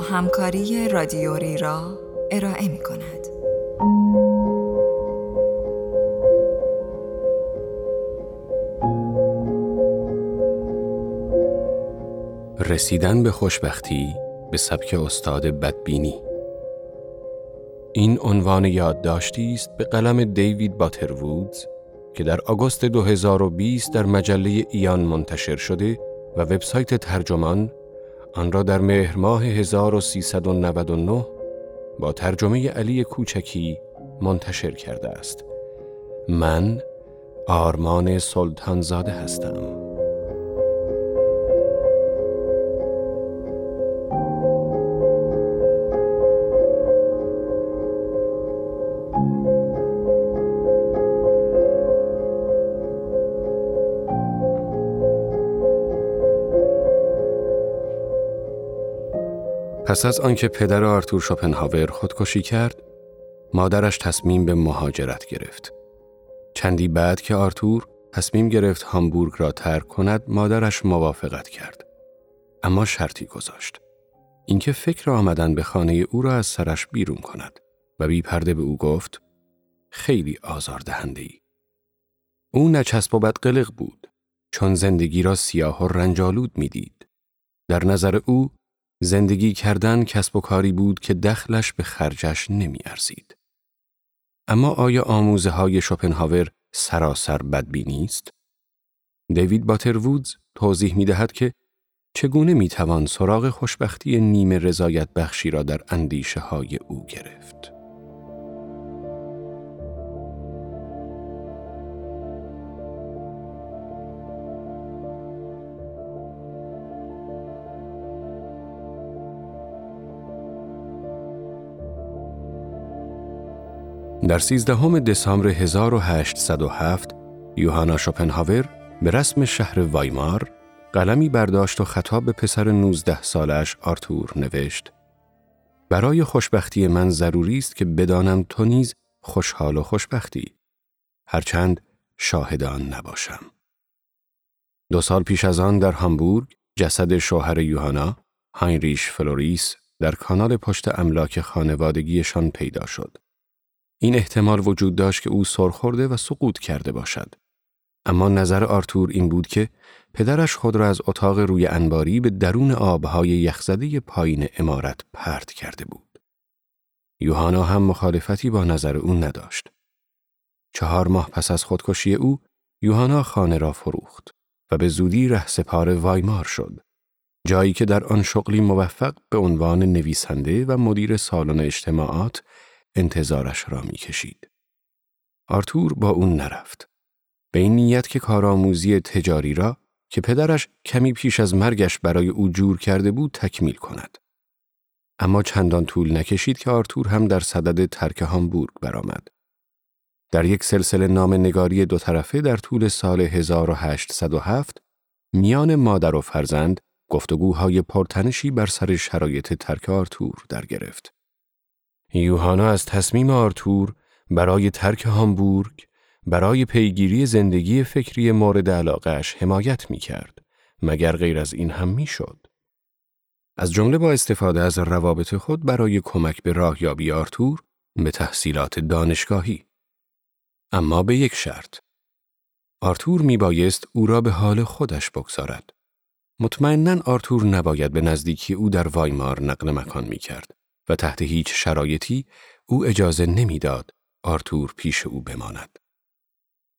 همکاری رادیوری را ارائه می کند. رسیدن به خوشبختی به سبک استاد بدبینی این عنوان یادداشتی است به قلم دیوید باتروودز که در آگوست 2020 در مجله ایان منتشر شده و وبسایت ترجمان آن را در مهر ماه 1399 با ترجمه علی کوچکی منتشر کرده است. من آرمان سلطانزاده هستم. پس از آنکه پدر آرتور شوپنهاور خودکشی کرد، مادرش تصمیم به مهاجرت گرفت. چندی بعد که آرتور تصمیم گرفت هامبورگ را ترک کند، مادرش موافقت کرد. اما شرطی گذاشت. اینکه فکر آمدن به خانه او را از سرش بیرون کند و بی پرده به او گفت خیلی آزاردهنده ای. او نچسب و بدقلق بود چون زندگی را سیاه و رنجالود می‌دید. در نظر او زندگی کردن کسب و کاری بود که دخلش به خرجش نمی ارزید. اما آیا آموزه های شوپنهاور سراسر بدبینی است؟ دیوید باتروودز توضیح می دهد که چگونه می توان سراغ خوشبختی نیمه رضایت بخشی را در اندیشه های او گرفت. در 13 دسامبر 1807 یوهانا شوپنهاور به رسم شهر وایمار قلمی برداشت و خطاب به پسر 19 سالش آرتور نوشت برای خوشبختی من ضروری است که بدانم تو نیز خوشحال و خوشبختی هرچند شاهد آن نباشم. دو سال پیش از آن در هامبورگ جسد شوهر یوهانا هاینریش فلوریس در کانال پشت املاک خانوادگیشان پیدا شد. این احتمال وجود داشت که او سرخورده و سقوط کرده باشد. اما نظر آرتور این بود که پدرش خود را از اتاق روی انباری به درون آبهای یخزده پایین امارت پرت کرده بود. یوهانا هم مخالفتی با نظر او نداشت. چهار ماه پس از خودکشی او، یوهانا خانه را فروخت و به زودی رهسپار وایمار شد. جایی که در آن شغلی موفق به عنوان نویسنده و مدیر سالن اجتماعات انتظارش را می‌کشید. آرتور با اون نرفت. به این نیت که کارآموزی تجاری را که پدرش کمی پیش از مرگش برای او جور کرده بود تکمیل کند. اما چندان طول نکشید که آرتور هم در صدد ترک هامبورگ برآمد. در یک سلسله نامه نگاری دو طرفه در طول سال 1807 میان مادر و فرزند گفتگوهای پرتنشی بر سر شرایط ترک آرتور در گرفت. یوهانا از تصمیم آرتور برای ترک هامبورگ برای پیگیری زندگی فکری مورد علاقش حمایت می کرد. مگر غیر از این هم می شد. از جمله با استفاده از روابط خود برای کمک به راهیابی آرتور به تحصیلات دانشگاهی. اما به یک شرط. آرتور می بایست او را به حال خودش بگذارد. مطمئنا آرتور نباید به نزدیکی او در وایمار نقل مکان می کرد. و تحت هیچ شرایطی او اجازه نمی‌داد آرتور پیش او بماند.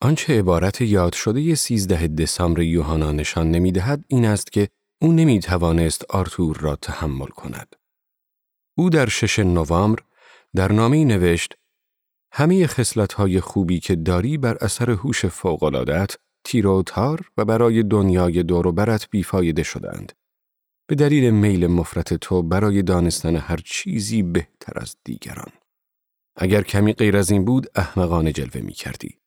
آنچه عبارت یاد شده 13 دسامبر یوحنا نشان نمی‌دهد این است که او نمی توانست آرتور را تحمل کند. او در شش نوامبر در نامه نوشت همه های خوبی که داری بر اثر هوش فوق‌العاده‌ات تیر و تار و برای دنیای دور و برت بیفایده شدند. به دلیل میل مفرت تو برای دانستن هر چیزی بهتر از دیگران. اگر کمی غیر از این بود احمقانه جلوه می کردی.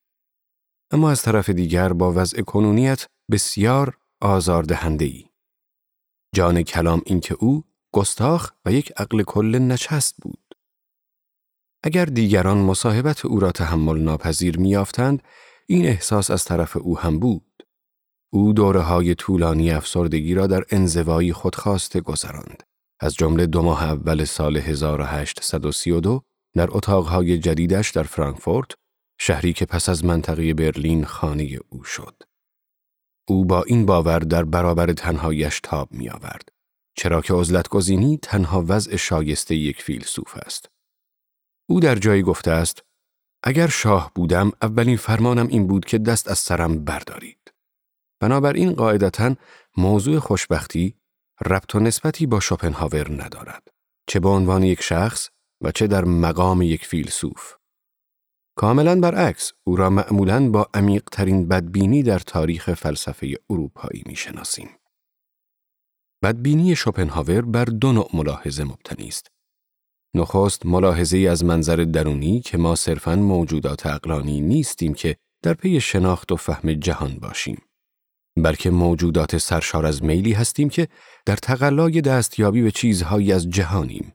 اما از طرف دیگر با وضع کنونیت بسیار آزاردهنده ای. جان کلام این که او گستاخ و یک عقل کل نچست بود. اگر دیگران مصاحبت او را تحمل ناپذیر میافتند این احساس از طرف او هم بود. او دوره های طولانی افسردگی را در انزوایی خودخواسته گذراند. از جمله دو ماه اول سال 1832 در اتاقهای جدیدش در فرانکفورت، شهری که پس از منطقه برلین خانه او شد. او با این باور در برابر تنهایش تاب می آورد. چرا که گزینی تنها وضع شایسته یک فیلسوف است. او در جایی گفته است اگر شاه بودم اولین فرمانم این بود که دست از سرم بردارید. بنابراین قاعدتا موضوع خوشبختی ربط و نسبتی با شوپنهاور ندارد. چه به عنوان یک شخص و چه در مقام یک فیلسوف. کاملا برعکس او را معمولا با عمیقترین بدبینی در تاریخ فلسفه اروپایی می‌شناسیم. بدبینی شوپنهاور بر دو نوع ملاحظه مبتنی است. نخست ملاحظه از منظر درونی که ما صرفاً موجودات اقلانی نیستیم که در پی شناخت و فهم جهان باشیم. بلکه موجودات سرشار از میلی هستیم که در تقلای دستیابی به چیزهایی از جهانیم.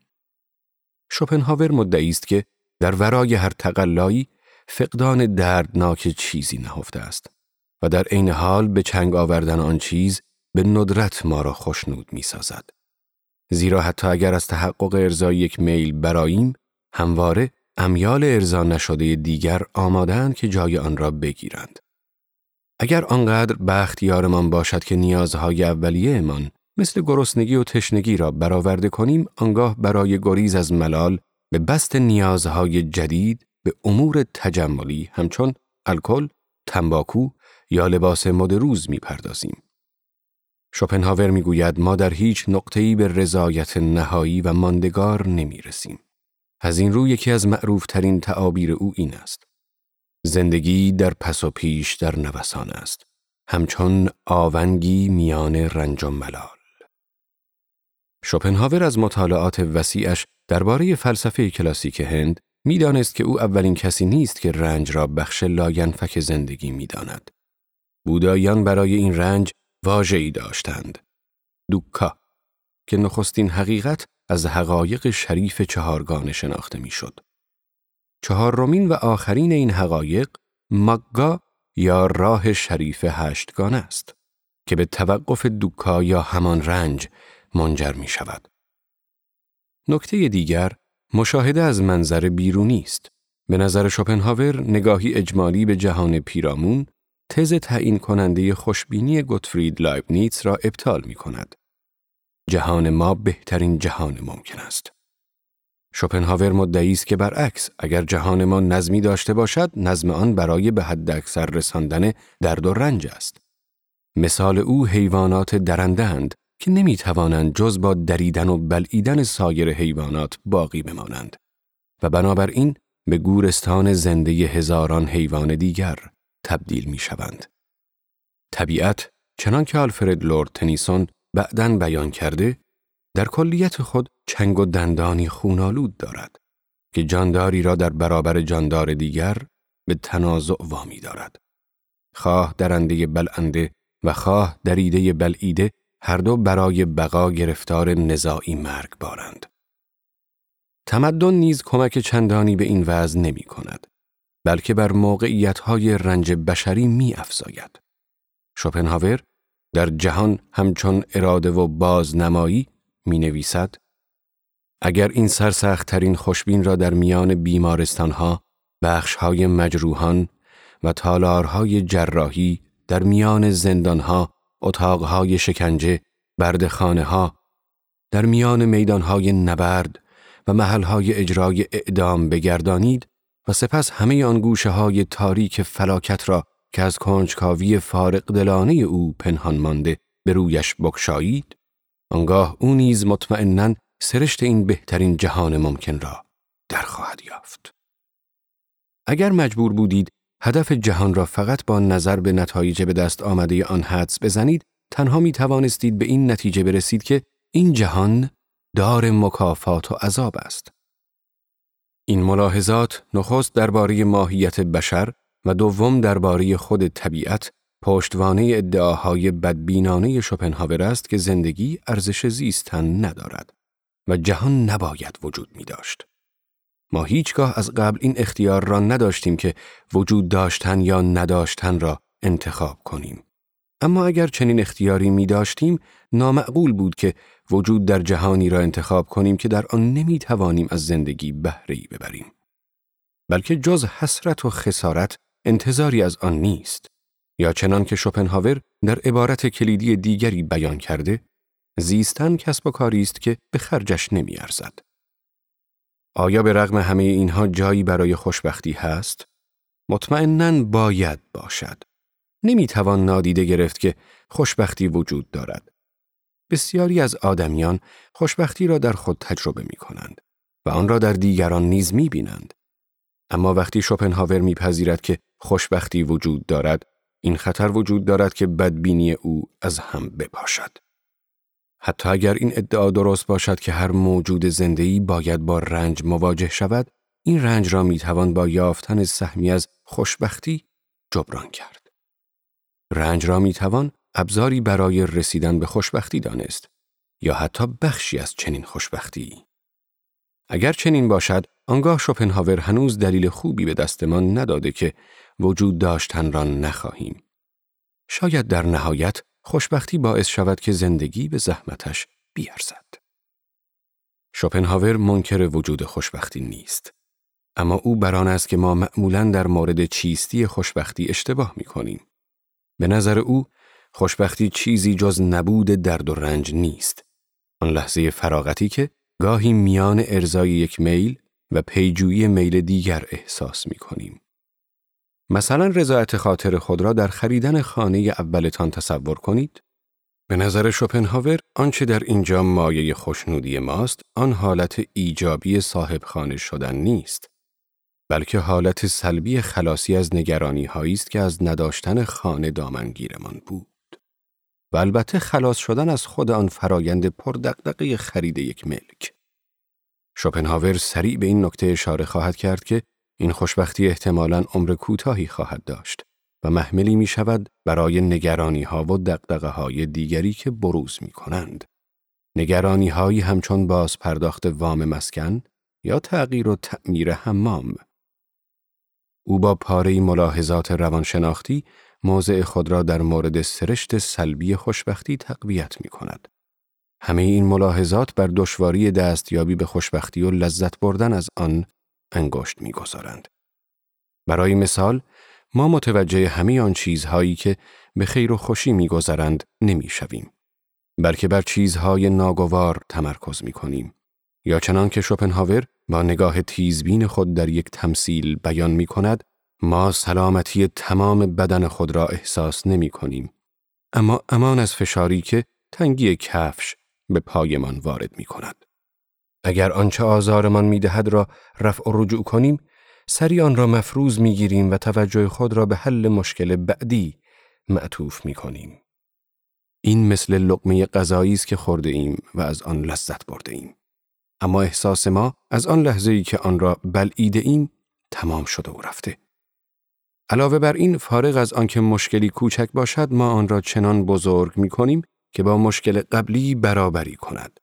شوپنهاور مدعی است که در ورای هر تقلایی فقدان دردناک چیزی نهفته است و در عین حال به چنگ آوردن آن چیز به ندرت ما را خوشنود می سازد. زیرا حتی اگر از تحقق ارزای یک میل براییم، همواره امیال ارزا نشده دیگر آمادند که جای آن را بگیرند. اگر آنقدر بخت یارمان باشد که نیازهای اولیه امان مثل گرسنگی و تشنگی را برآورده کنیم آنگاه برای گریز از ملال به بست نیازهای جدید به امور تجملی همچون الکل، تنباکو یا لباس مد روز می‌پردازیم. شوپنهاور می‌گوید ما در هیچ نقطه‌ای به رضایت نهایی و ماندگار نمی رسیم. از این رو یکی از معروفترین تعابیر او این است. زندگی در پس و پیش در نوسان است. همچون آونگی میان رنج و ملال. شوپنهاور از مطالعات وسیعش درباره فلسفه کلاسیک هند می‌دانست که او اولین کسی نیست که رنج را بخش لاینفک زندگی می‌داند. بودایان برای این رنج واژه‌ای داشتند. دوکا که نخستین حقیقت از حقایق شریف چهارگانه شناخته می‌شد. چهارمین و آخرین این حقایق مگا یا راه شریف هشتگانه است که به توقف دوکا یا همان رنج منجر می شود. نکته دیگر مشاهده از منظر بیرونی است. به نظر شوپنهاور نگاهی اجمالی به جهان پیرامون تز تعیین کننده خوشبینی گوتفرید لایبنیتس را ابطال می کند. جهان ما بهترین جهان ممکن است. شوپنهاور مدعی است که برعکس اگر جهان ما نظمی داشته باشد نظم آن برای به حد اکثر رساندن درد و رنج است. مثال او حیوانات درندهاند که نمی توانند جز با دریدن و بلعیدن سایر حیوانات باقی بمانند و بنابراین به گورستان زنده هزاران حیوان دیگر تبدیل می شوند. طبیعت چنان که آلفرد لورد تنیسون بعدن بیان کرده در کلیت خود چنگ و دندانی خونالود دارد که جانداری را در برابر جاندار دیگر به تنازع وامی دارد. خواه درنده بلنده و خواه دریده بلعیده هر دو برای بقا گرفتار نزاعی مرگ بارند. تمدن نیز کمک چندانی به این وضع نمی کند. بلکه بر موقعیت های رنج بشری می افزاید. شوپنهاور در جهان همچون اراده و بازنمایی می نویسد اگر این سرسختترین خوشبین را در میان بیمارستانها، بخشهای مجروحان و تالارهای جراحی در میان زندانها، اتاقهای شکنجه، بردخانه ها، در میان میدانهای نبرد و محلهای اجرای اعدام بگردانید و سپس همه آن گوشه های تاریک فلاکت را که از کنجکاوی فارق دلانه او پنهان مانده به رویش بکشایید آنگاه او نیز مطمئنا سرشت این بهترین جهان ممکن را در خواهد یافت. اگر مجبور بودید هدف جهان را فقط با نظر به نتایج به دست آمده آن حدس بزنید تنها می توانستید به این نتیجه برسید که این جهان دار مکافات و عذاب است. این ملاحظات نخست درباره ماهیت بشر و دوم درباره خود طبیعت پشتوانه ادعاهای بدبینانه شوپنهاور است که زندگی ارزش زیستن ندارد و جهان نباید وجود می داشت. ما هیچگاه از قبل این اختیار را نداشتیم که وجود داشتن یا نداشتن را انتخاب کنیم. اما اگر چنین اختیاری می داشتیم نامعقول بود که وجود در جهانی را انتخاب کنیم که در آن نمی توانیم از زندگی بهره‌ای ببریم. بلکه جز حسرت و خسارت انتظاری از آن نیست. یا چنان که شوپنهاور در عبارت کلیدی دیگری بیان کرده، زیستن کسب و کاری است که به خرجش نمی ارزد. آیا به رغم همه اینها جایی برای خوشبختی هست؟ مطمئنا باید باشد. نمی توان نادیده گرفت که خوشبختی وجود دارد. بسیاری از آدمیان خوشبختی را در خود تجربه می کنند و آن را در دیگران نیز می بینند. اما وقتی شوپنهاور میپذیرد که خوشبختی وجود دارد، این خطر وجود دارد که بدبینی او از هم بپاشد. حتی اگر این ادعا درست باشد که هر موجود زندهی باید با رنج مواجه شود، این رنج را می‌توان با یافتن سهمی از خوشبختی جبران کرد. رنج را می‌توان ابزاری برای رسیدن به خوشبختی دانست یا حتی بخشی از چنین خوشبختی. اگر چنین باشد، آنگاه شوپنهاور هنوز دلیل خوبی به دستمان نداده که وجود داشتن را نخواهیم. شاید در نهایت خوشبختی باعث شود که زندگی به زحمتش بیارزد. شوپنهاور منکر وجود خوشبختی نیست. اما او بران است که ما معمولا در مورد چیستی خوشبختی اشتباه می کنیم. به نظر او خوشبختی چیزی جز نبود درد و رنج نیست. آن لحظه فراغتی که گاهی میان ارزای یک میل و پیجویی میل دیگر احساس می کنیم. مثلا رضایت خاطر خود را در خریدن خانه اولتان تصور کنید. به نظر شوپنهاور آنچه در اینجا مایه خوشنودی ماست آن حالت ایجابی صاحب خانه شدن نیست بلکه حالت سلبی خلاصی از نگرانی هایی است که از نداشتن خانه دامنگیرمان بود و البته خلاص شدن از خود آن فرایند پردقدقه خرید یک ملک شوپنهاور سریع به این نکته اشاره خواهد کرد که این خوشبختی احتمالاً عمر کوتاهی خواهد داشت و محملی می شود برای نگرانی ها و دقدقه های دیگری که بروز می کنند. نگرانی هایی همچون باز پرداخت وام مسکن یا تغییر و تعمیر حمام. او با پاره ملاحظات روانشناختی موضع خود را در مورد سرشت سلبی خوشبختی تقویت می کند. همه این ملاحظات بر دشواری دستیابی به خوشبختی و لذت بردن از آن انگشت می‌گذارند. برای مثال ما متوجه همه آن چیزهایی که به خیر و خوشی میگذرند نمی‌شویم بلکه بر چیزهای ناگوار تمرکز می کنیم. یا چنان که شوپنهاور با نگاه تیزبین خود در یک تمثیل بیان می کند ما سلامتی تمام بدن خود را احساس نمی کنیم. اما امان از فشاری که تنگی کفش به پایمان وارد می کند. اگر آنچه آزارمان می دهد را رفع و رجوع کنیم، سری آن را مفروض می گیریم و توجه خود را به حل مشکل بعدی معطوف می کنیم. این مثل لقمه غذایی است که خورده ایم و از آن لذت برده ایم. اما احساس ما از آن لحظه ای که آن را بلعیده ایم تمام شده و رفته. علاوه بر این فارغ از آنکه مشکلی کوچک باشد ما آن را چنان بزرگ می کنیم که با مشکل قبلی برابری کند.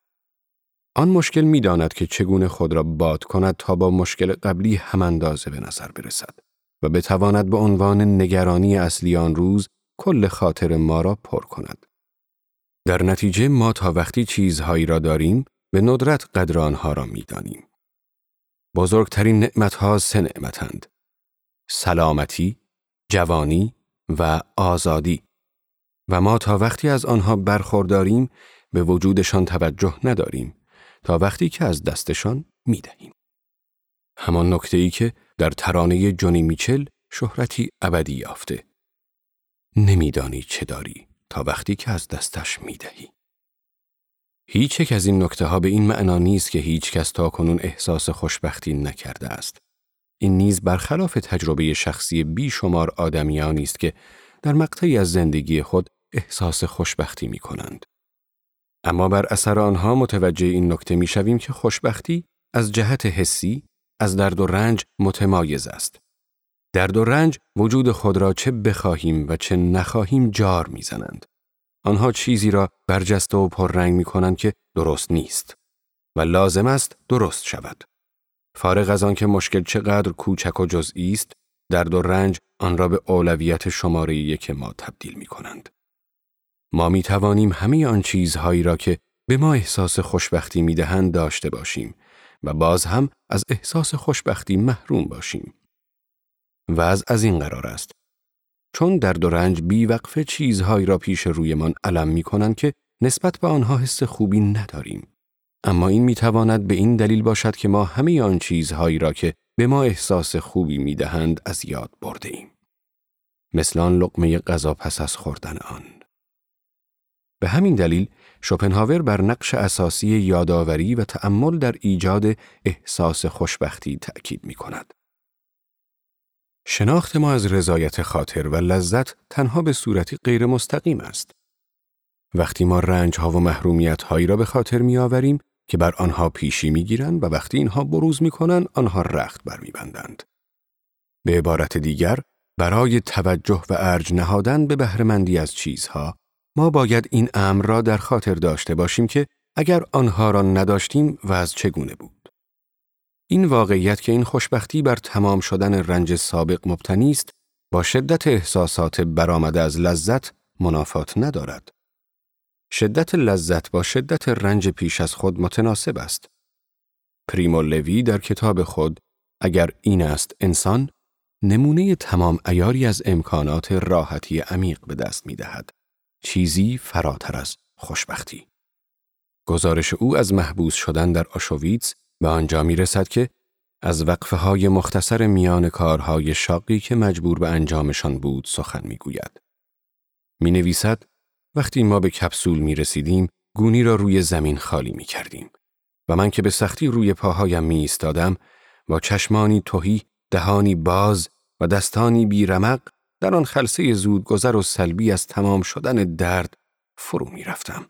آن مشکل می داند که چگونه خود را باد کند تا با مشکل قبلی هم اندازه به نظر برسد و بتواند به عنوان نگرانی اصلی آن روز کل خاطر ما را پر کند. در نتیجه ما تا وقتی چیزهایی را داریم به ندرت قدر آنها را می دانیم. بزرگترین نعمتها سه نعمتند. سلامتی، جوانی و آزادی. و ما تا وقتی از آنها برخورداریم به وجودشان توجه نداریم تا وقتی که از دستشان می دهیم. همان نکته ای که در ترانه جونی میچل شهرتی ابدی یافته. نمیدانی چه داری تا وقتی که از دستش می دهی. هیچ یک از این نکته ها به این معنا نیست که هیچ کس تا کنون احساس خوشبختی نکرده است. این نیز برخلاف تجربه شخصی بیشمار آدمیانی است که در مقطعی از زندگی خود احساس خوشبختی می کنند. اما بر اثر آنها متوجه این نکته می شویم که خوشبختی از جهت حسی از درد و رنج متمایز است. درد و رنج وجود خود را چه بخواهیم و چه نخواهیم جار می‌زنند. آنها چیزی را برجسته و پررنگ می کنند که درست نیست و لازم است درست شود. فارغ از آنکه مشکل چقدر کوچک و جزئی است، درد و رنج آن را به اولویت شماره یک ما تبدیل می کنند. ما می توانیم همه آن چیزهایی را که به ما احساس خوشبختی می دهند داشته باشیم و باز هم از احساس خوشبختی محروم باشیم. و از از این قرار است. چون درد و رنج بیوقفه چیزهایی را پیش رویمان علم می کنند که نسبت به آنها حس خوبی نداریم. اما این می تواند به این دلیل باشد که ما همه آن چیزهایی را که به ما احساس خوبی می دهند از یاد برده ایم. مثل آن لقمه غذا پس از خوردن آن. به همین دلیل شوپنهاور بر نقش اساسی یادآوری و تأمل در ایجاد احساس خوشبختی تأکید می کند. شناخت ما از رضایت خاطر و لذت تنها به صورتی غیر مستقیم است. وقتی ما رنج ها و محرومیت هایی را به خاطر می آوریم که بر آنها پیشی می گیرند و وقتی اینها بروز می کنند آنها رخت بر می بندند. به عبارت دیگر برای توجه و ارج نهادن به بهرهمندی از چیزها ما باید این امر را در خاطر داشته باشیم که اگر آنها را نداشتیم و از چگونه بود. این واقعیت که این خوشبختی بر تمام شدن رنج سابق مبتنی است با شدت احساسات برآمده از لذت منافات ندارد. شدت لذت با شدت رنج پیش از خود متناسب است. پریمو لوی در کتاب خود اگر این است انسان نمونه تمام ایاری از امکانات راحتی عمیق به دست می دهد. چیزی فراتر از خوشبختی. گزارش او از محبوس شدن در آشویتس به آنجا می رسد که از وقفه های مختصر میان کارهای شاقی که مجبور به انجامشان بود سخن می گوید. می نویسد وقتی ما به کپسول می رسیدیم گونی را روی زمین خالی می کردیم و من که به سختی روی پاهایم می ایستادم با چشمانی توهی دهانی باز و دستانی بیرمق در آن خلصه زودگذر و سلبی از تمام شدن درد فرو می رفتم.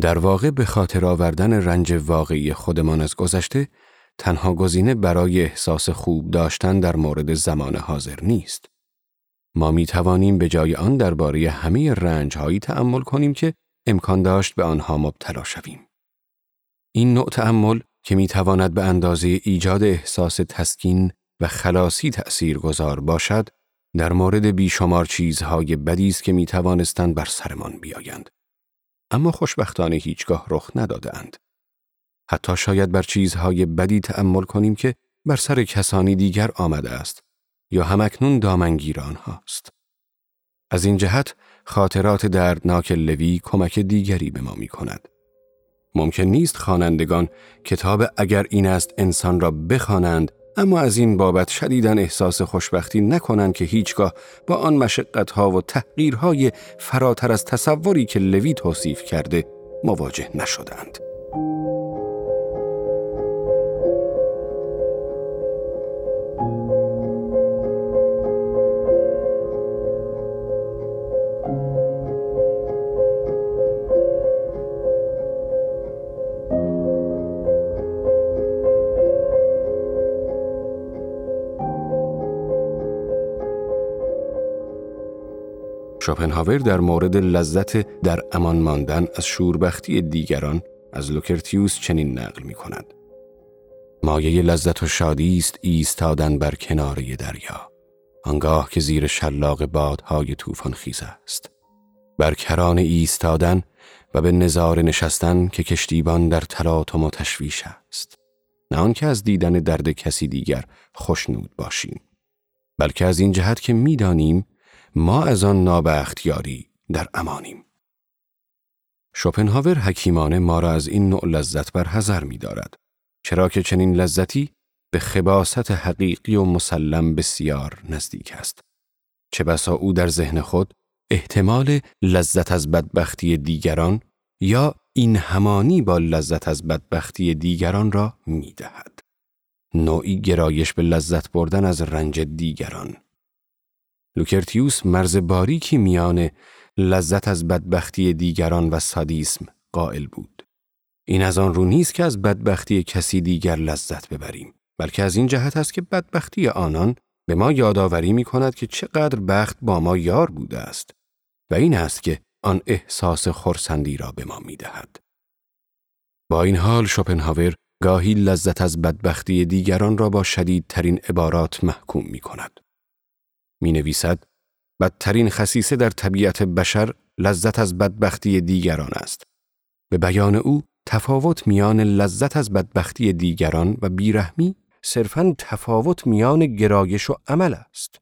در واقع به خاطر آوردن رنج واقعی خودمان از گذشته تنها گزینه برای احساس خوب داشتن در مورد زمان حاضر نیست. ما می توانیم به جای آن درباره همه رنج هایی تأمل کنیم که امکان داشت به آنها مبتلا شویم. این نوع تأمل که می تواند به اندازه ایجاد احساس تسکین و خلاصی تأثیر گذار باشد، در مورد بیشمار چیزهای بدی است که می توانستند بر سرمان بیایند. اما خوشبختانه هیچگاه رخ ندادند. حتی شاید بر چیزهای بدی تأمل کنیم که بر سر کسانی دیگر آمده است یا همکنون دامنگیر آنهاست. از این جهت خاطرات دردناک لوی کمک دیگری به ما می کند. ممکن نیست خوانندگان کتاب اگر این است انسان را بخوانند اما از این بابت شدیدن احساس خوشبختی نکنند که هیچگاه با آن مشقتها و تحقیرهای فراتر از تصوری که لوی توصیف کرده مواجه نشدند. شوپنهاور در مورد لذت در امان ماندن از شوربختی دیگران از لوکرتیوس چنین نقل می کند. مایه لذت و شادی است ایستادن بر کناره دریا. آنگاه که زیر شلاق بادهای طوفان خیز است. بر کران ایستادن و به نظاره نشستن که کشتیبان در تلاطم و تشویش است. نه آنکه از دیدن درد کسی دیگر خوشنود باشیم بلکه از این جهت که می‌دانیم ما از آن نابختیاری در امانیم. شوپنهاور حکیمانه ما را از این نوع لذت بر می دارد. چرا که چنین لذتی به خباست حقیقی و مسلم بسیار نزدیک است. چه بسا او در ذهن خود احتمال لذت از بدبختی دیگران یا این همانی با لذت از بدبختی دیگران را می دهد. نوعی گرایش به لذت بردن از رنج دیگران لوکرتیوس مرز باریکی میان لذت از بدبختی دیگران و سادیسم قائل بود. این از آن رو نیست که از بدبختی کسی دیگر لذت ببریم، بلکه از این جهت است که بدبختی آنان به ما یادآوری می کند که چقدر بخت با ما یار بوده است و این است که آن احساس خورسندی را به ما می دهد. با این حال شوپنهاور گاهی لذت از بدبختی دیگران را با شدیدترین عبارات محکوم می کند. می نویسد بدترین خصیصه در طبیعت بشر لذت از بدبختی دیگران است. به بیان او تفاوت میان لذت از بدبختی دیگران و بیرحمی صرفاً تفاوت میان گرایش و عمل است.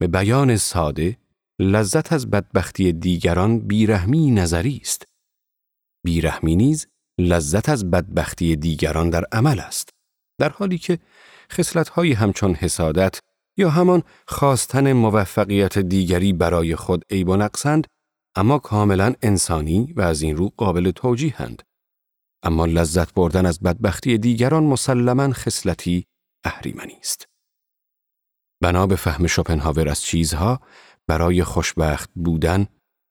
به بیان ساده لذت از بدبختی دیگران بیرحمی نظری است. بیرحمی نیز لذت از بدبختی دیگران در عمل است. در حالی که خصلت‌های همچون حسادت یا همان خواستن موفقیت دیگری برای خود عیب و نقصند اما کاملا انسانی و از این رو قابل توجیهند. اما لذت بردن از بدبختی دیگران مسلما خصلتی اهریمنی است. بنا به فهم شوپنهاور از چیزها برای خوشبخت بودن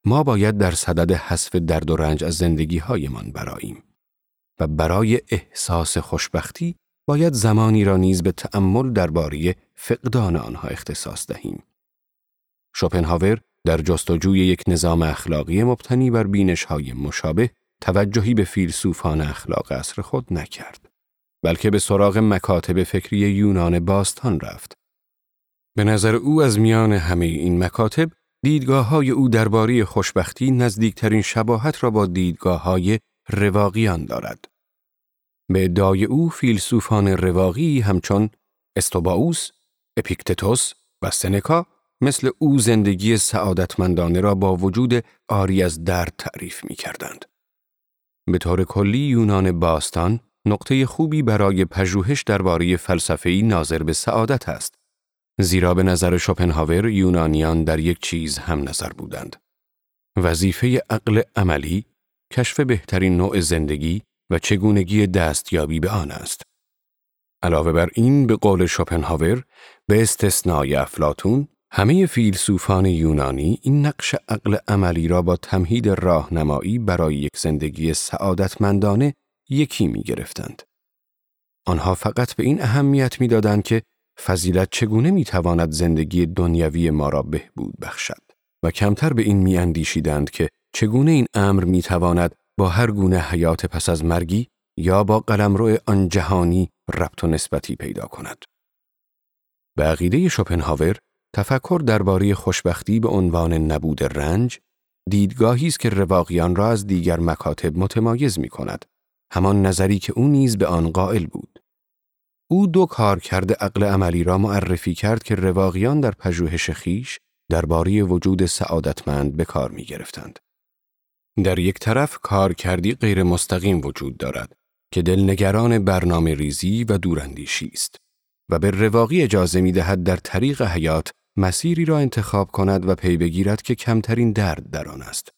ما باید در صدد حذف درد و رنج از زندگی هایمان براییم و برای احساس خوشبختی باید زمانی را نیز به تأمل درباره فقدان آنها اختصاص دهیم. شوپنهاور در جستجوی یک نظام اخلاقی مبتنی بر بینش های مشابه توجهی به فیلسوفان اخلاق عصر خود نکرد بلکه به سراغ مکاتب فکری یونان باستان رفت به نظر او از میان همه این مکاتب دیدگاه های او درباره خوشبختی نزدیکترین شباهت را با دیدگاه های رواقیان دارد. به ادعای او فیلسوفان رواقی همچون استوباوس، اپیکتتوس و سنکا مثل او زندگی سعادتمندانه را با وجود آری از درد تعریف می کردند. به طور کلی یونان باستان نقطه خوبی برای پژوهش درباره فلسفه‌ای ناظر به سعادت است. زیرا به نظر شوپنهاور یونانیان در یک چیز هم نظر بودند. وظیفه عقل عملی کشف بهترین نوع زندگی و چگونگی دستیابی به آن است. علاوه بر این به قول شوپنهاور به استثنای افلاتون همه فیلسوفان یونانی این نقش عقل عملی را با تمهید راهنمایی برای یک زندگی سعادتمندانه یکی می گرفتند. آنها فقط به این اهمیت می دادند که فضیلت چگونه می تواند زندگی دنیوی ما را بهبود بخشد و کمتر به این می اندیشیدند که چگونه این امر می تواند با هر گونه حیات پس از مرگی یا با قلمرو آن جهانی ربط و نسبتی پیدا کند. به عقیده شوپنهاور تفکر درباره خوشبختی به عنوان نبود رنج دیدگاهی است که رواقیان را از دیگر مکاتب متمایز می کند همان نظری که او نیز به آن قائل بود او دو کار کرده عقل عملی را معرفی کرد که رواقیان در پژوهش خیش درباره وجود سعادتمند به کار می گرفتند. در یک طرف کار کردی غیر مستقیم وجود دارد که دلنگران برنامه ریزی و دوراندیشی است و به رواقی اجازه می دهد در طریق حیات مسیری را انتخاب کند و پی بگیرد که کمترین درد در آن است.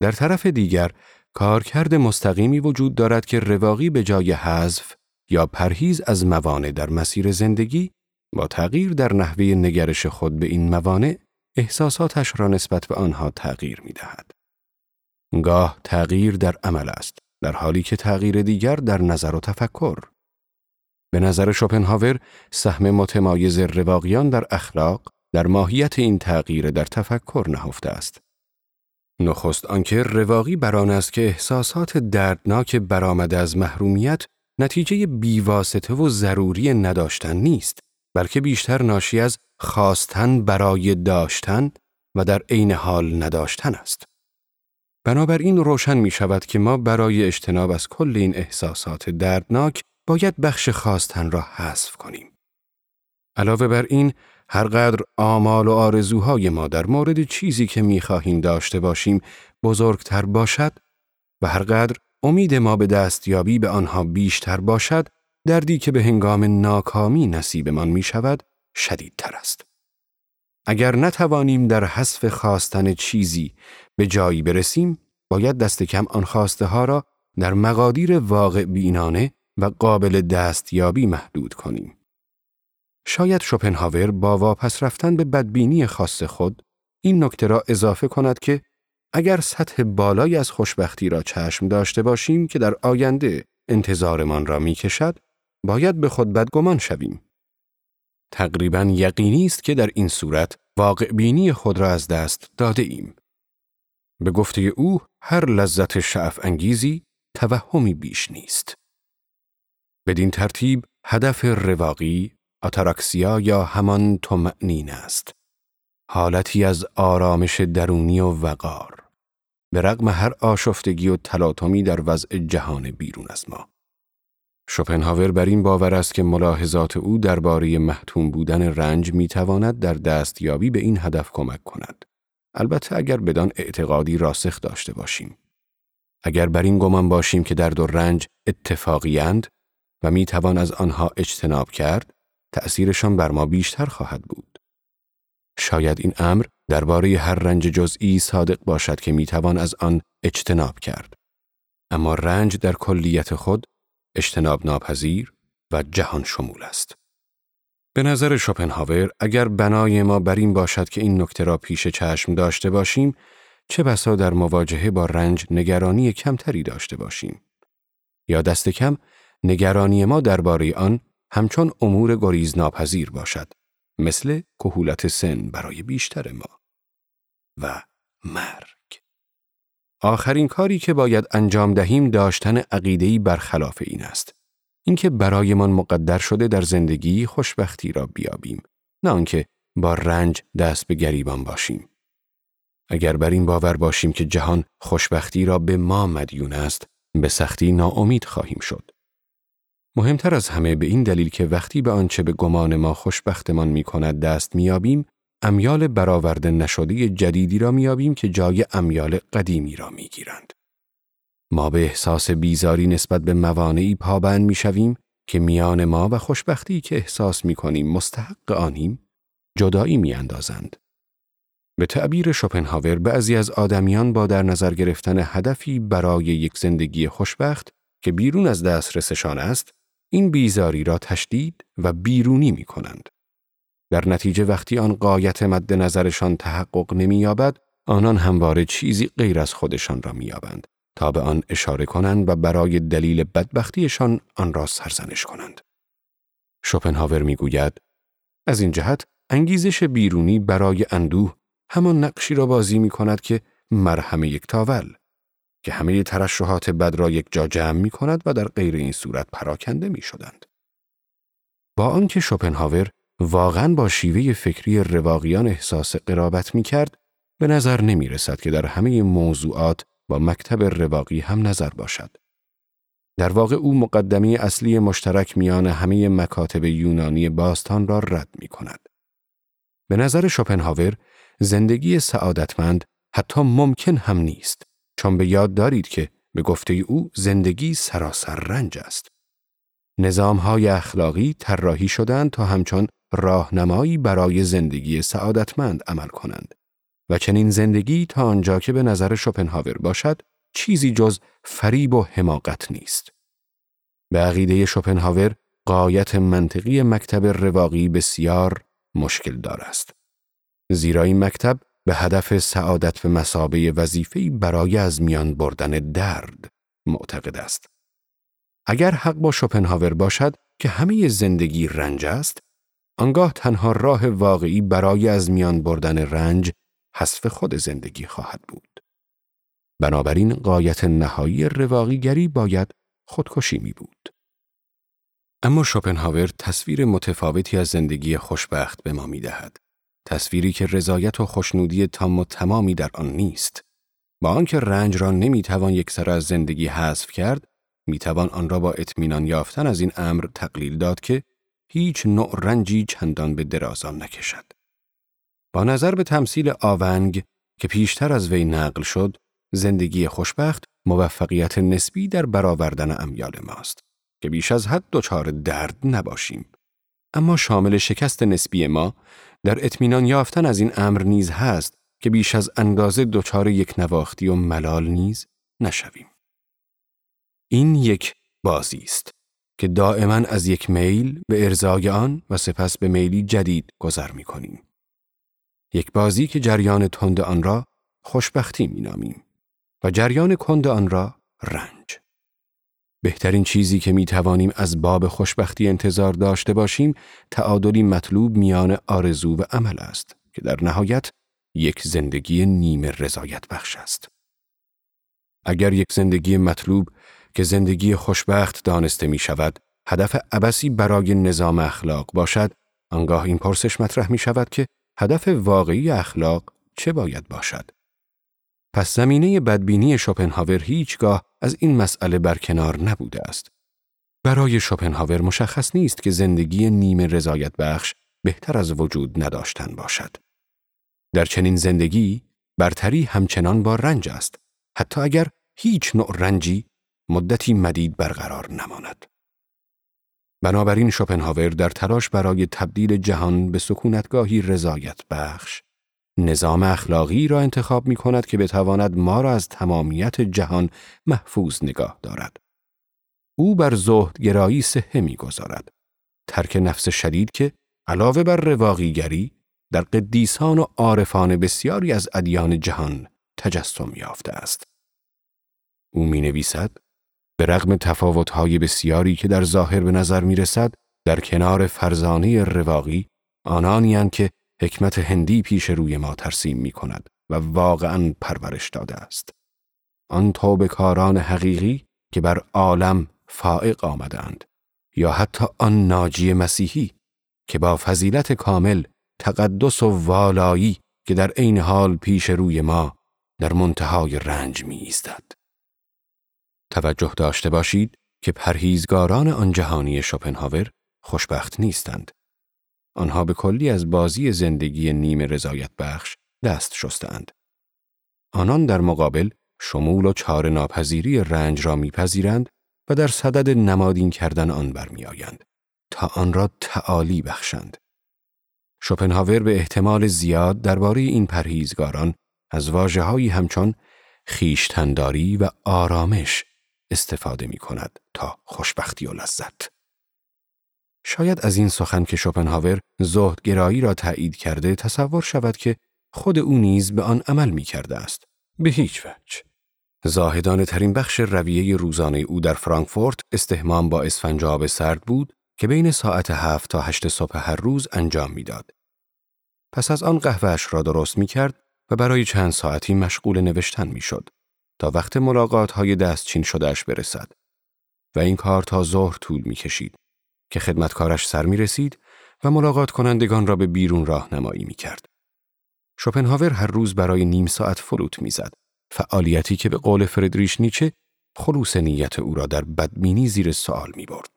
در طرف دیگر کارکرد مستقیمی وجود دارد که رواقی به جای حذف یا پرهیز از موانع در مسیر زندگی با تغییر در نحوه نگرش خود به این موانع احساساتش را نسبت به آنها تغییر می دهد. گاه تغییر در عمل است در حالی که تغییر دیگر در نظر و تفکر به نظر شوپنهاور سهم متمایز رواقیان در اخلاق در ماهیت این تغییر در تفکر نهفته است. نخست آنکه رواقی بران است که احساسات دردناک برآمده از محرومیت نتیجه بیواسطه و ضروری نداشتن نیست بلکه بیشتر ناشی از خواستن برای داشتن و در عین حال نداشتن است. بنابراین روشن می شود که ما برای اجتناب از کل این احساسات دردناک باید بخش خواستن را حذف کنیم. علاوه بر این، هرقدر آمال و آرزوهای ما در مورد چیزی که می‌خواهیم داشته باشیم بزرگتر باشد و هرقدر امید ما به دستیابی به آنها بیشتر باشد، دردی که به هنگام ناکامی نصیبمان می شود، شدیدتر است. اگر نتوانیم در حذف خواستن چیزی به جایی برسیم، باید دست کم آن خواسته ها را در مقادیر واقع بینانه و قابل دستیابی محدود کنیم. شاید شوپنهاور با واپس رفتن به بدبینی خاص خود این نکته را اضافه کند که اگر سطح بالایی از خوشبختی را چشم داشته باشیم که در آینده انتظارمان را می کشد، باید به خود بدگمان شویم. تقریبا یقینی است که در این صورت واقع بینی خود را از دست داده ایم. به گفته او هر لذت شعف انگیزی توهمی بیش نیست. بدین ترتیب هدف رواقی آتاراکسیا یا همان تومعنین است. حالتی از آرامش درونی و وقار به رغم هر آشفتگی و تلاطمی در وضع جهان بیرون از ما. شوپنهاور بر این باور است که ملاحظات او درباره محتوم بودن رنج می‌تواند در دستیابی به این هدف کمک کند. البته اگر بدان اعتقادی راسخ داشته باشیم. اگر بر این گمان باشیم که درد و رنج اتفاقیند و می توان از آنها اجتناب کرد، تأثیرشان بر ما بیشتر خواهد بود. شاید این امر درباره هر رنج جزئی صادق باشد که می توان از آن اجتناب کرد. اما رنج در کلیت خود اجتناب ناپذیر و جهان شمول است. به نظر شوپنهاور اگر بنای ما بر این باشد که این نکته را پیش چشم داشته باشیم چه بسا در مواجهه با رنج نگرانی کمتری داشته باشیم؟ یا دست کم نگرانی ما درباره آن همچون امور گریز ناپذیر باشد مثل کهولت سن برای بیشتر ما. و مرگ. آخرین کاری که باید انجام دهیم داشتن عقیده‌ای برخلاف این است. اینکه برایمان مقدر شده در زندگی خوشبختی را بیابیم نه آنکه با رنج دست به گریبان باشیم اگر بر این باور باشیم که جهان خوشبختی را به ما مدیون است به سختی ناامید خواهیم شد مهمتر از همه به این دلیل که وقتی به آنچه به گمان ما خوشبختمان می کند دست میابیم امیال برآورده نشده جدیدی را میابیم که جای امیال قدیمی را می‌گیرند. ما به احساس بیزاری نسبت به موانعی پابند می‌شویم که میان ما و خوشبختی که احساس می‌کنیم مستحق آنیم جدایی میاندازند. به تعبیر شوپنهاور بعضی از آدمیان با در نظر گرفتن هدفی برای یک زندگی خوشبخت که بیرون از دسترسشان است این بیزاری را تشدید و بیرونی می کنند. در نتیجه وقتی آن قایت مد نظرشان تحقق نمییابد آنان همواره چیزی غیر از خودشان را مییابند تا به آن اشاره کنند و برای دلیل بدبختیشان آن را سرزنش کنند. شوپنهاور می‌گوید از این جهت انگیزش بیرونی برای اندوه همان نقشی را بازی می کند که مرهم یک تاول که همه ترشحات بد را یک جا جمع می کند و در غیر این صورت پراکنده می شدند. با آنکه شوپنهاور واقعا با شیوه فکری رواقیان احساس قرابت می کرد، به نظر نمی رسد که در همه موضوعات با مکتب رواقی هم نظر باشد. در واقع او مقدمه اصلی مشترک میان همه مکاتب یونانی باستان را رد می کند. به نظر شوپنهاور زندگی سعادتمند حتی ممکن هم نیست چون به یاد دارید که به گفته او زندگی سراسر رنج است. های اخلاقی طراحی شدند تا همچون راهنمایی برای زندگی سعادتمند عمل کنند و چنین زندگی تا آنجا که به نظر شوپنهاور باشد چیزی جز فریب و حماقت نیست. به عقیده شوپنهاور قایت منطقی مکتب رواقی بسیار مشکل دار است. زیرا این مکتب به هدف سعادت به مسابه وظیفه‌ای برای از میان بردن درد معتقد است. اگر حق با شوپنهاور باشد که همه زندگی رنج است، آنگاه تنها راه واقعی برای از میان بردن رنج حذف خود زندگی خواهد بود. بنابراین قایت نهایی رواقیگری باید خودکشی می بود. اما شوپنهاور تصویر متفاوتی از زندگی خوشبخت به ما می دهد. تصویری که رضایت و خوشنودی تام و تمامی در آن نیست. با آنکه رنج را نمی‌توان یک سر از زندگی حذف کرد، می‌توان آن را با اطمینان یافتن از این امر تقلیل داد که هیچ نوع رنجی چندان به درازان نکشد. با نظر به تمثیل آونگ که پیشتر از وی نقل شد، زندگی خوشبخت موفقیت نسبی در برآوردن امیال ماست که بیش از حد دچار درد نباشیم. اما شامل شکست نسبی ما در اطمینان یافتن از این امر نیز هست که بیش از اندازه دچار یک نواختی و ملال نیز نشویم. این یک بازی است که دائما از یک میل به ارزای آن و سپس به میلی جدید گذر می کنیم. یک بازی که جریان تند آن را خوشبختی می نامیم و جریان کند آن را رنج. بهترین چیزی که می توانیم از باب خوشبختی انتظار داشته باشیم تعادلی مطلوب میان آرزو و عمل است که در نهایت یک زندگی نیمه رضایت بخش است. اگر یک زندگی مطلوب که زندگی خوشبخت دانسته می شود هدف عبسی برای نظام اخلاق باشد آنگاه این پرسش مطرح می شود که هدف واقعی اخلاق چه باید باشد؟ پس زمینه بدبینی شوپنهاور هیچگاه از این مسئله برکنار نبوده است. برای شوپنهاور مشخص نیست که زندگی نیمه رضایت بخش بهتر از وجود نداشتن باشد. در چنین زندگی برتری همچنان با رنج است حتی اگر هیچ نوع رنجی مدتی مدید برقرار نماند. بنابراین شوپنهاور در تلاش برای تبدیل جهان به سکونتگاهی رضایت بخش نظام اخلاقی را انتخاب می کند که بتواند ما را از تمامیت جهان محفوظ نگاه دارد. او بر زهد گرایی سهه می گذارد. ترک نفس شدید که علاوه بر رواقیگری در قدیسان و عارفان بسیاری از ادیان جهان تجسم یافته است. او می نویسد به رغم تفاوتهای بسیاری که در ظاهر به نظر می رسد در کنار فرزانه رواقی آنانی که حکمت هندی پیش روی ما ترسیم می کند و واقعا پرورش داده است. آن کاران حقیقی که بر عالم فائق آمدند یا حتی آن ناجی مسیحی که با فضیلت کامل تقدس و والایی که در عین حال پیش روی ما در منتهای رنج می ایستد. توجه داشته باشید که پرهیزگاران آن جهانی شوپنهاور خوشبخت نیستند. آنها به کلی از بازی زندگی نیم رضایت بخش دست شستند. آنان در مقابل شمول و چار ناپذیری رنج را میپذیرند و در صدد نمادین کردن آن برمیآیند تا آن را تعالی بخشند. شوپنهاور به احتمال زیاد درباره این پرهیزگاران از واجههایی همچون خیشتنداری و آرامش استفاده می کند تا خوشبختی و لذت. شاید از این سخن که شوپنهاور زهدگرایی را تایید کرده تصور شود که خود او نیز به آن عمل می کرده است. به هیچ وجه. زاهدانه ترین بخش رویه روزانه او در فرانکفورت استهمام با اسفنجاب سرد بود که بین ساعت هفت تا هشت صبح هر روز انجام می‌داد. پس از آن قهوهش را درست می کرد و برای چند ساعتی مشغول نوشتن می شد تا وقت ملاقات های دستچین شدهش برسد. و این کار تا ظهر طول می کشید که خدمتکارش سر می رسید و ملاقات کنندگان را به بیرون راهنمایی می کرد. شوپنهاور هر روز برای نیم ساعت فلوت می‌زد. فعالیتی که به قول فردریش نیچه خلوص نیت او را در بدبینی زیر سوال می برد.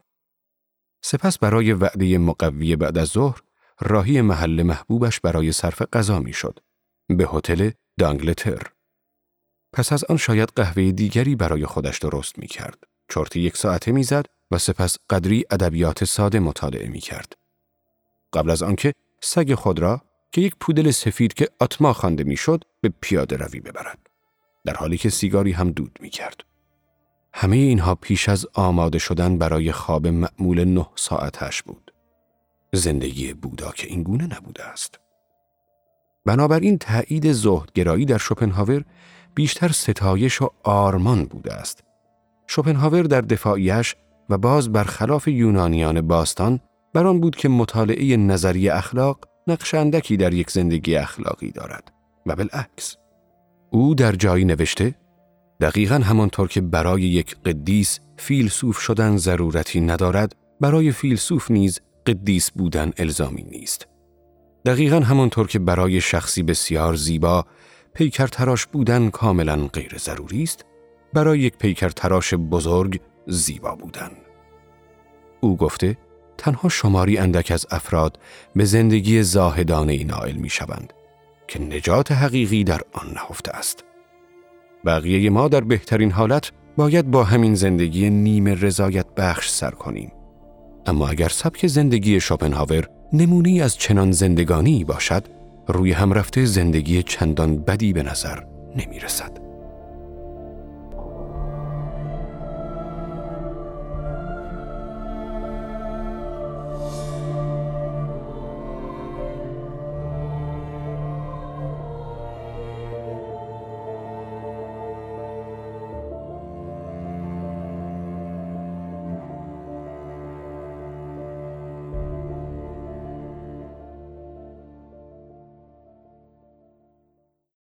سپس برای وعده مقوی بعد از ظهر راهی محل محبوبش برای صرف غذا می‌شد به هتل دانگلتر. پس از آن شاید قهوه دیگری برای خودش درست می کرد. چرتی یک ساعته می‌زد و سپس قدری ادبیات ساده مطالعه می کرد. قبل از آنکه سگ خود را که یک پودل سفید که آتما خوانده می‌شد به پیاده روی ببرد. در حالی که سیگاری هم دود می کرد. همه اینها پیش از آماده شدن برای خواب معمول نه ساعتش بود. زندگی بودا که این گونه نبوده است. بنابراین تایید زهدگرایی در شوپنهاور بیشتر ستایش و آرمان بوده است. شوپنهاور در دفاعیش و باز برخلاف یونانیان باستان بران بود که مطالعه نظری اخلاق نقش اندکی در یک زندگی اخلاقی دارد و بالعکس او در جایی نوشته دقیقا همانطور که برای یک قدیس فیلسوف شدن ضرورتی ندارد برای فیلسوف نیز قدیس بودن الزامی نیست دقیقا همانطور که برای شخصی بسیار زیبا پیکر تراش بودن کاملا غیر ضروری است برای یک پیکر تراش بزرگ زیبا بودن او گفته تنها شماری اندک از افراد به زندگی زاهدانه نائل می شوند که نجات حقیقی در آن نهفته است. بقیه ما در بهترین حالت باید با همین زندگی نیمه رضایت بخش سر کنیم. اما اگر سبک زندگی شوپنهاور نمونی از چنان زندگانی باشد، روی هم رفته زندگی چندان بدی به نظر نمی رسد.